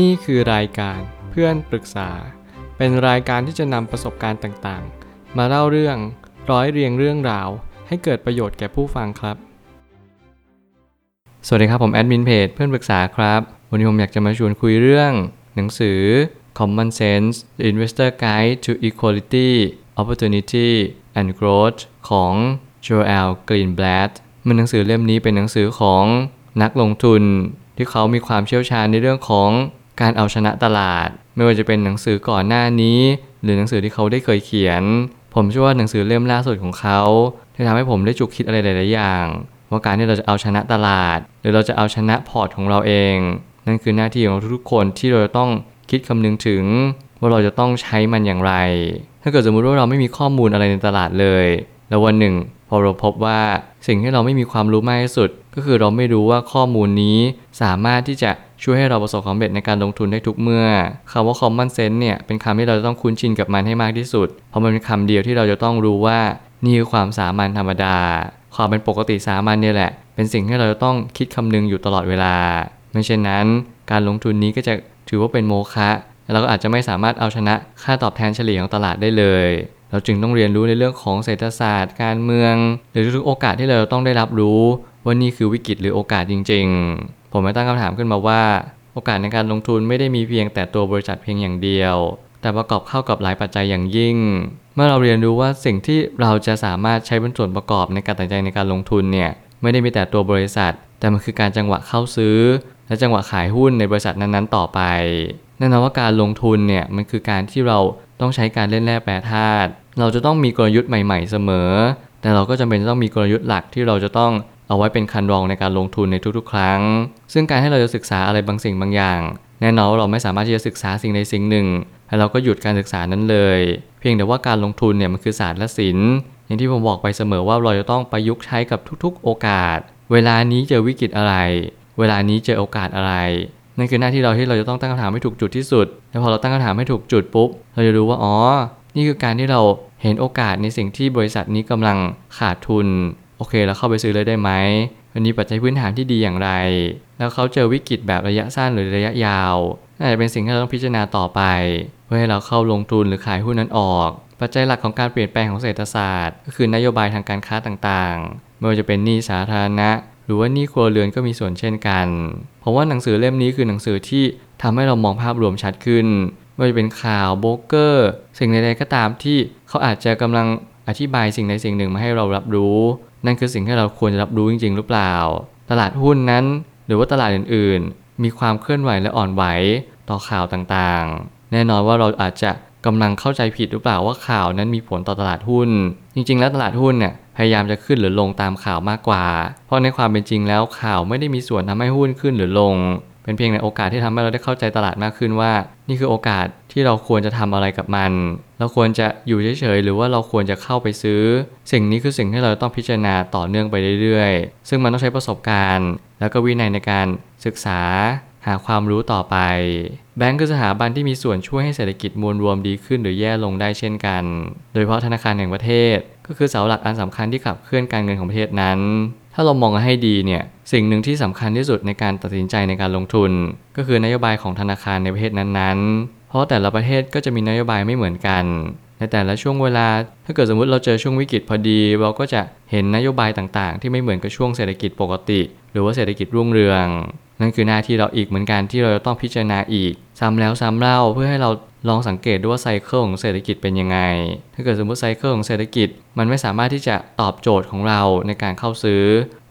นี่คือรายการเพื่อนปรึกษา เป็นรายการที่จะนำประสบการณ์ต่างๆ มาเล่าเรื่องร้อยเรียงเรื่องราว ให้เกิดประโยชน์แก่ผู้ฟังครับ สวัสดีครับผมแอดมินเพจเพื่อนปรึกษาครับ วันนี้ผมอยากจะมาชวนคุยเรื่อง หนังสือ Common Sense The Investor Guide to Equality Opportunity and Growth ของ Joel Greenblatt มันหนังสือเล่มนี้เป็นหนังสือของนักลงทุนที่เขามีความเชี่ยวชาญในเรื่องของ การเอาชนะตลาด ไม่ว่าจะเป็นหนังสือก่อนหน้านี้ หรือหนังสือที่เขาได้เคยเขียน ผมเชื่อว่าหนังสือเล่มล่าสุดของเขาที่ทำให้ผมได้จุกคิดอะไรหลาย ๆ อย่าง ว่าการที่เราจะเอาชนะตลาด หรือเราจะเอาชนะพอร์ตของเราเอง นั่นคือหน้าที่ของทุกๆคนที่เราจะต้องคิดคำนึงถึง ว่าเราจะต้องใช้มันอย่างไร ถ้าเกิดสมมุติว่าเราไม่มีข้อมูลอะไรในตลาดเลย แล้ววันหนึ่งพอเราพบว่าสิ่งที่เราไม่มีความรู้มากที่สุด ก็คือเราไม่รู้ว่าข้อมูลนี้สามารถที่จะช่วยให้เราประสบความสำเร็จในการลงทุนได้ทุกเมื่อคำว่า common sense เนี่ยเป็นคำที่เราจะต้องคุ้นชินกับมันให้มากที่สุด เพราะมันเป็นคำเดียวที่เราจะต้องรู้ว่านี่คือความสามัญธรรมดา ความเป็นปกติสามัญเนี่ยแหละ เป็นสิ่งที่เราจะต้องคิดคำนึงอยู่ตลอดเวลา ไม่เช่นนั้น การลงทุนนี้ก็จะถือว่าเป็นโมฆะเราก็อาจจะไม่สามารถเอาชนะค่าตอบแทนเฉลี่ยของตลาดได้เลย เราจึงต้องเรียนรู้ในเรื่องของเศรษฐศาสตร์ การเมือง หรือทุกๆโอกาสที่เราต้องได้รับรู้ว่านี่คือวิกฤตหรือโอกาสจริง ๆ ผมไม่ตั้งคำถามขึ้นมาว่า โอกาสในการลงทุนไม่ได้มีเพียงแต่ตัวบริษัทเพียงอย่างเดียว แต่ประกอบเข้ากับหลายปัจจัยอย่างยิ่ง เมื่อเราเรียนรู้ว่าสิ่งที่เราจะสามารถใช้เป็นส่วนประกอบในการตัดใจในการลงทุนเนี่ยไม่ได้มีแต่ตัวบริษัท แต่มันคือการจังหวะเข้าซื้อ และจังหวะขายหุ้นในบริษัทนั้นๆ ต่อไปแน่นอนว่าการลงทุนเนี่ยมันคือการที่เราต้องใช้การเล่นแร่แปรธาตุ เราจะต้องมีกลยุทธ์ใหม่ ๆ เสมอ แต่เราก็จำเป็นจะต้องมีกลยุทธ์หลักที่เราจะต้องเอาไว้เป็นคันรองในการลงทุนในทุกๆ ครั้ง ซึ่งการให้เราจะศึกษาอะไรบางสิ่งบางอย่าง แน่นอนว่าเราไม่สามารถที่จะศึกษาสิ่งใดสิ่งหนึ่งแล้วเราก็หยุดการศึกษานั้นเลย เพียงแต่ว่าการลงทุนเนี่ยมันคือศาสตร์และศิลป์อย่างที่ผมบอกไปเสมอว่าเราจะต้องประยุกต์ใช้กับทุกๆ โอกาส เวลานี้เจอวิกฤตอะไร เวลานี้เจอโอกาสอะไรนั่นคือหน้าที่เราที่เราจะต้องตั้งคำถามให้ถูกจุดที่สุด แล้วพอเราตั้งคำถามให้ถูกจุดปุ๊บ เราจะรู้ว่า อ๋อ นี่คือการที่เราเห็นโอกาสในสิ่งที่บริษัทนี้กำลังขาดทุน โอเคแล้วเข้าไปซื้อเลยได้ไหมวันนี้ปัจจัยพื้นฐานที่ดีอย่างไร แล้วเขาเจอวิกฤตแบบระยะสั้นหรือระยะยาวน่าจะเป็นสิ่งที่เราต้องพิจารณาต่อไป เพื่อให้เราเข้าลงทุนหรือขายหุ้นนั้นออก ปัจจัยหลักของการเปลี่ยนแปลงของเศรษฐศาสตร์ ก็คือนโยบายทางการค้าต่างๆ ไม่ว่าจะเป็นหนี้สาธารณะ หรือว่าหนี้ครัวเรือนก็มีส่วนเช่นกัน เพราะว่าหนังสือเล่มนี้คือหนังสือที่ทำให้เรามองภาพรวมชัดขึ้น ไม่ว่าจะเป็นข่าวโบกเกอร์ สิ่งใดๆก็ตามที่เขาอาจจะกำลังอธิบายสิ่งใดสิ่งหนึ่งมาให้เรารับรู้ นั่นคือสิ่งที่เราควรจะรับรู้จริง ๆ หรือเปล่า ตลาดหุ้นนั้น หรือว่าตลาดอื่นๆ มีความเคลื่อนไหวและอ่อนไหวต่อข่าวต่างๆ แน่นอนว่าเราอาจจะกำลังเข้าใจผิดหรือเปล่าว่าข่าวนั้นมีผลต่อตลาดหุ้น จริง ๆ แล้วตลาดหุ้นเนี่ยพยายามจะขึ้นหรือลงตามข่าวมากกว่า เพราะในความเป็นจริงแล้วข่าวไม่ได้มีส่วนทำให้หุ้นขึ้นหรือลง เป็นเพียงในโอกาสที่ทำให้เราได้เข้าใจตลาดมากขึ้นว่า นี่คือโอกาสที่เราควรจะทำอะไรกับมัน เราควรจะอยู่เฉยๆหรือว่าเราควรจะเข้าไปซื้อ สิ่งนี้คือสิ่งที่เราต้องพิจารณาต่อเนื่องไปเรื่อยๆ ซึ่งมันต้องใช้ประสบการณ์ แล้วก็วินัยในการศึกษาหาความรู้ต่อไป แบงก์คือสถาบันที่มีส่วนช่วยให้เศรษฐกิจมวลรวมดีขึ้นหรือแย่ลงได้เช่นกัน โดยเฉพาะธนาคารแห่งประเทศ ก็คือเสาหลักอันสำคัญที่ขับเคลื่อนการเงินของประเทศนั้น ถ้าเรามองให้ดีเนี่ยสิ่งหนึ่งที่สำคัญที่สุดในการตัดสินใจในการลงทุน ก็คือนโยบายของธนาคารในประเทศนั้นๆ เพราะแต่ละประเทศก็จะมีนโยบายไม่เหมือนกัน ในแต่ละช่วงเวลา ถ้าเกิดสมมติเราเจอช่วงวิกฤตพอดี เราก็จะเห็นนโยบายต่างๆ ที่ไม่เหมือนกับช่วงเศรษฐกิจปกติ หรือว่าเศรษฐกิจรุ่งเรือง นั่นคือหน้าที่เราอีกเหมือนกันที่เราจะต้องพิจารณาอีก ซ้ำแล้วซ้ำเล่าเพื่อให้เรา ลองสังเกตดูว่าไซเคิลของเศรษฐกิจเป็นยังไง ถ้าเกิดสมมติไซเคิลของเศรษฐกิจ มันไม่สามารถที่จะตอบโจทย์ของเราในการเข้าซื้อ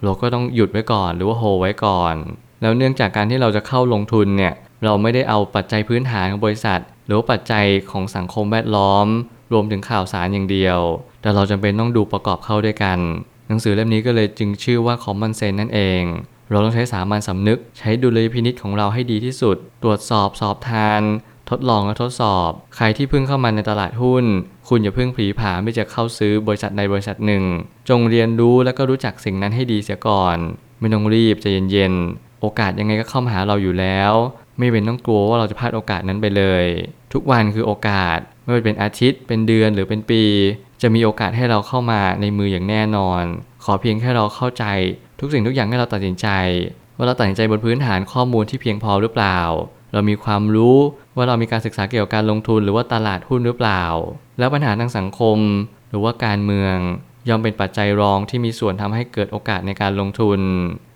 เราก็ต้องหยุดไว้ก่อนหรือว่าโฮไว้ก่อน แล้วเนื่องจากการที่เราจะเข้าลงทุนเนี่ย เราไม่ได้เอาปัจจัยพื้นฐานของบริษัท หรือว่าปัจจัยของสังคมแวดล้อม รวมถึงข่าวสารอย่างเดียว แต่เราจำเป็นต้องดูประกอบเข้าด้วยกัน หนังสือเล่มนี้ก็เลยจึงชื่อว่า Common Sense นั่นเองเราต้องใช้สามัญสำนึก ใช้ดุลยพินิษของเราให้ดีที่สุด ตรวจสอบสอบทาน ทดลองและทดสอบ ใครที่เพิ่งเข้ามาในตลาดหุ้น คุณอย่าเพิ่งผีผาไม่จะเข้าซื้อบริษัทใดบริษัทหนึ่ง จงเรียนรู้และก็รู้จักสิ่งนั้นให้ดีเสียก่อน ไม่ต้องรีบใจเย็นๆ โอกาสยังไงก็เข้ามาหาเราอยู่แล้ว ไม่เป็นต้องกลัวว่าเราจะพลาดโอกาสนั้นไปเลย ทุกวันคือโอกาสไม่ว่าเป็นอาทิตย์ เป็นเดือนหรือเป็นปี จะมีโอกาสให้เราเข้ามาในมืออย่างแน่นอน ขอเพียงแค่เราเข้าใจ ทุกสิ่งทุกอย่างให้เราตัดสินใจว่าเราตัดสินใจบนพื้นฐานข้อมูลที่เพียงพอหรือเปล่า เรามีความรู้ ว่าเรามีการศึกษาเกี่ยวกับการลงทุนหรือว่าตลาดหุ้นหรือเปล่า แล้วปัญหาทางสังคม หรือว่าการเมืองย่อมเป็นปัจจัยรองที่มีส่วนทำให้เกิดโอกาสในการลงทุน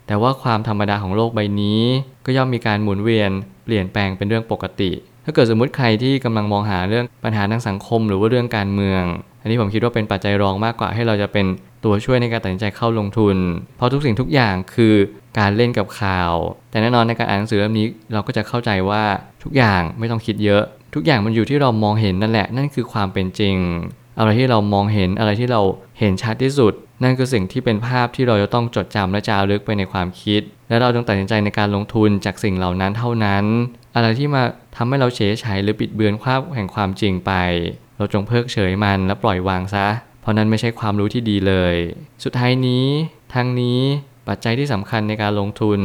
แต่ว่าความธรรมดาของโลกใบนี้ ก็ย่อมมีการหมุนเวียนเปลี่ยนแปลงเป็นเรื่องปกติ ถ้าเกิดสมมติใครที่กำลังมองหาเรื่องปัญหาทางสังคม หรือว่าเรื่องการเมือง อันนี้ผมคิดว่าเป็นปัจจัยรองมากกว่าให้เราจะเป็นตัวช่วยในการตัดสินใจเข้าลงทุน เพราะทุกสิ่งทุกอย่างคือการเล่นกับข่าว แต่แน่นอนในการอ่านหนังสือเล่มนี้เราก็จะเข้าใจว่าทุกอย่างไม่ต้องคิดเยอะ ทุกอย่างมันอยู่ที่เรามองเห็นนั่นแหละ นั่นคือความเป็นจริง อะไรที่เรามองเห็นอะไรที่เราเห็นชัดที่สุด นั่นคือสิ่งที่เป็นภาพที่เราจะต้องจดจำและจารึกไปในความคิด และเราต้องตัดสินใจในการลงทุนจากสิ่งเหล่านั้นเท่านั้น อะไรที่มาทำให้เราเฉยฉายหรือปิดเบือนภาพแห่งความจริงไป เราจงเพิกเฉยมันและปล่อยวางซะ เพราะนั้นไม่ใช่ความรู้ที่ดีเลย สุดท้ายนี้ทั้งนี้ปัจจัยที่สำคัญในการลงทุน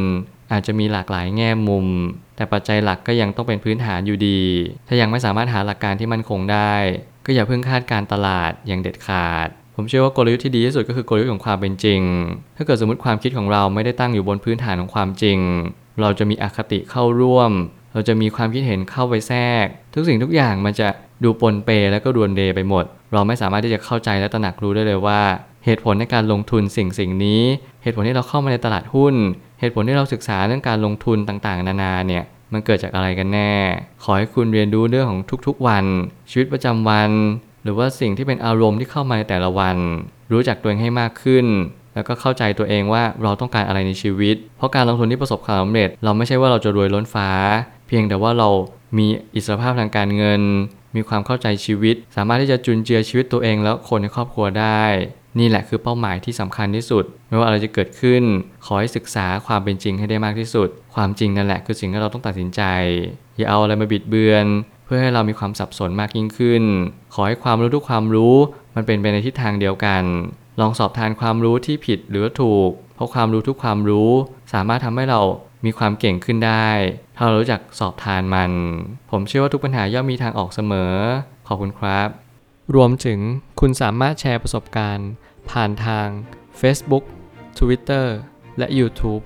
อาจจะมีหลากหลายแง่มุม แต่ปัจจัยหลักก็ยังต้องเป็นพื้นฐานอยู่ดี ถ้ายังไม่สามารถหาหลักการที่มั่นคงได้ ก็อย่าเพิ่งคาดการตลาดอย่างเด็ดขาด ผมเชื่อว่ากลยุทธ์ที่ดีที่สุดก็คือกลยุทธ์ของความเป็นจริง ถ้าเกิดสมมติความคิดของเราไม่ได้ตั้งอยู่บนพื้นฐานของความจริง เราจะมีอคติเข้าร่วม เราจะมีความคิดเห็นเข้าไปแทรก ทุกสิ่งทุกอย่างมันจะดูปนเปแล้วก็รวนเดไปหมด เราไม่สามารถที่จะเข้าใจและตระหนักรู้ได้เลยว่า เหตุผลในการลงทุนสิ่งสิ่งนี้ เหตุผลที่เราเข้ามาในตลาดหุ้น เหตุผลที่เราศึกษาเรื่องการลงทุนต่างๆ นานาเนี่ยมันเกิดจากอะไรกันแน่ ขอให้คุณเรียนรู้เรื่องของทุกๆวัน ชีวิตประจำวัน หรือว่าสิ่งที่เป็นอารมณ์ที่เข้ามาในแต่ละวัน รู้จักตัวเองให้มากขึ้น แล้วก็เข้าใจตัวเองว่าเราต้องการอะไรในชีวิต เพราะการลงทุนที่ประสบความสำเร็จ เราไม่ใช่ว่าเราจะรวยล้นฟ้า เพียงแต่ว่าเรามีอิสรภาพทางการเงิน มีความเข้าใจชีวิต สามารถที่จะจุนเจือชีวิตตัวเอง แล้วคนในครอบครัวได้ นี่แหละคือเป้าหมายที่สำคัญที่สุด ไม่ว่าอะไรจะเกิดขึ้น ขอให้ศึกษาความเป็นจริงให้ได้มากที่สุด ความจริงนั่นแหละคือสิ่งที่เราต้องตัดสินใจ อย่าเอาอะไรมาบิดเบือน เพื่อให้เรามีความสับสนมากยิ่งขึ้น ขอให้ความรู้ทุกความรู้ มันเป็นไปในทิศทางเดียวกัน ลองสอบทานความรู้ที่ผิดหรือถูก เพราะความรู้ทุกความรู้ สามารถทำให้เรามีความเก่งขึ้นได้ ถ้าเรารู้จักสอบทานมัน ผมเชื่อว่าทุกปัญหาย่อมมีทางออกเสมอ ขอบคุณครับ รวมถึงคุณสามารถแชร์ประสบการณ์ ผ่านทาง Facebook Twitter และ YouTube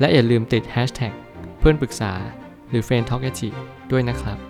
และอย่าลืมติด Hashtag เพื่อนปรึกษาหรือ f r ร e n d t a l k ด้วยนะครับ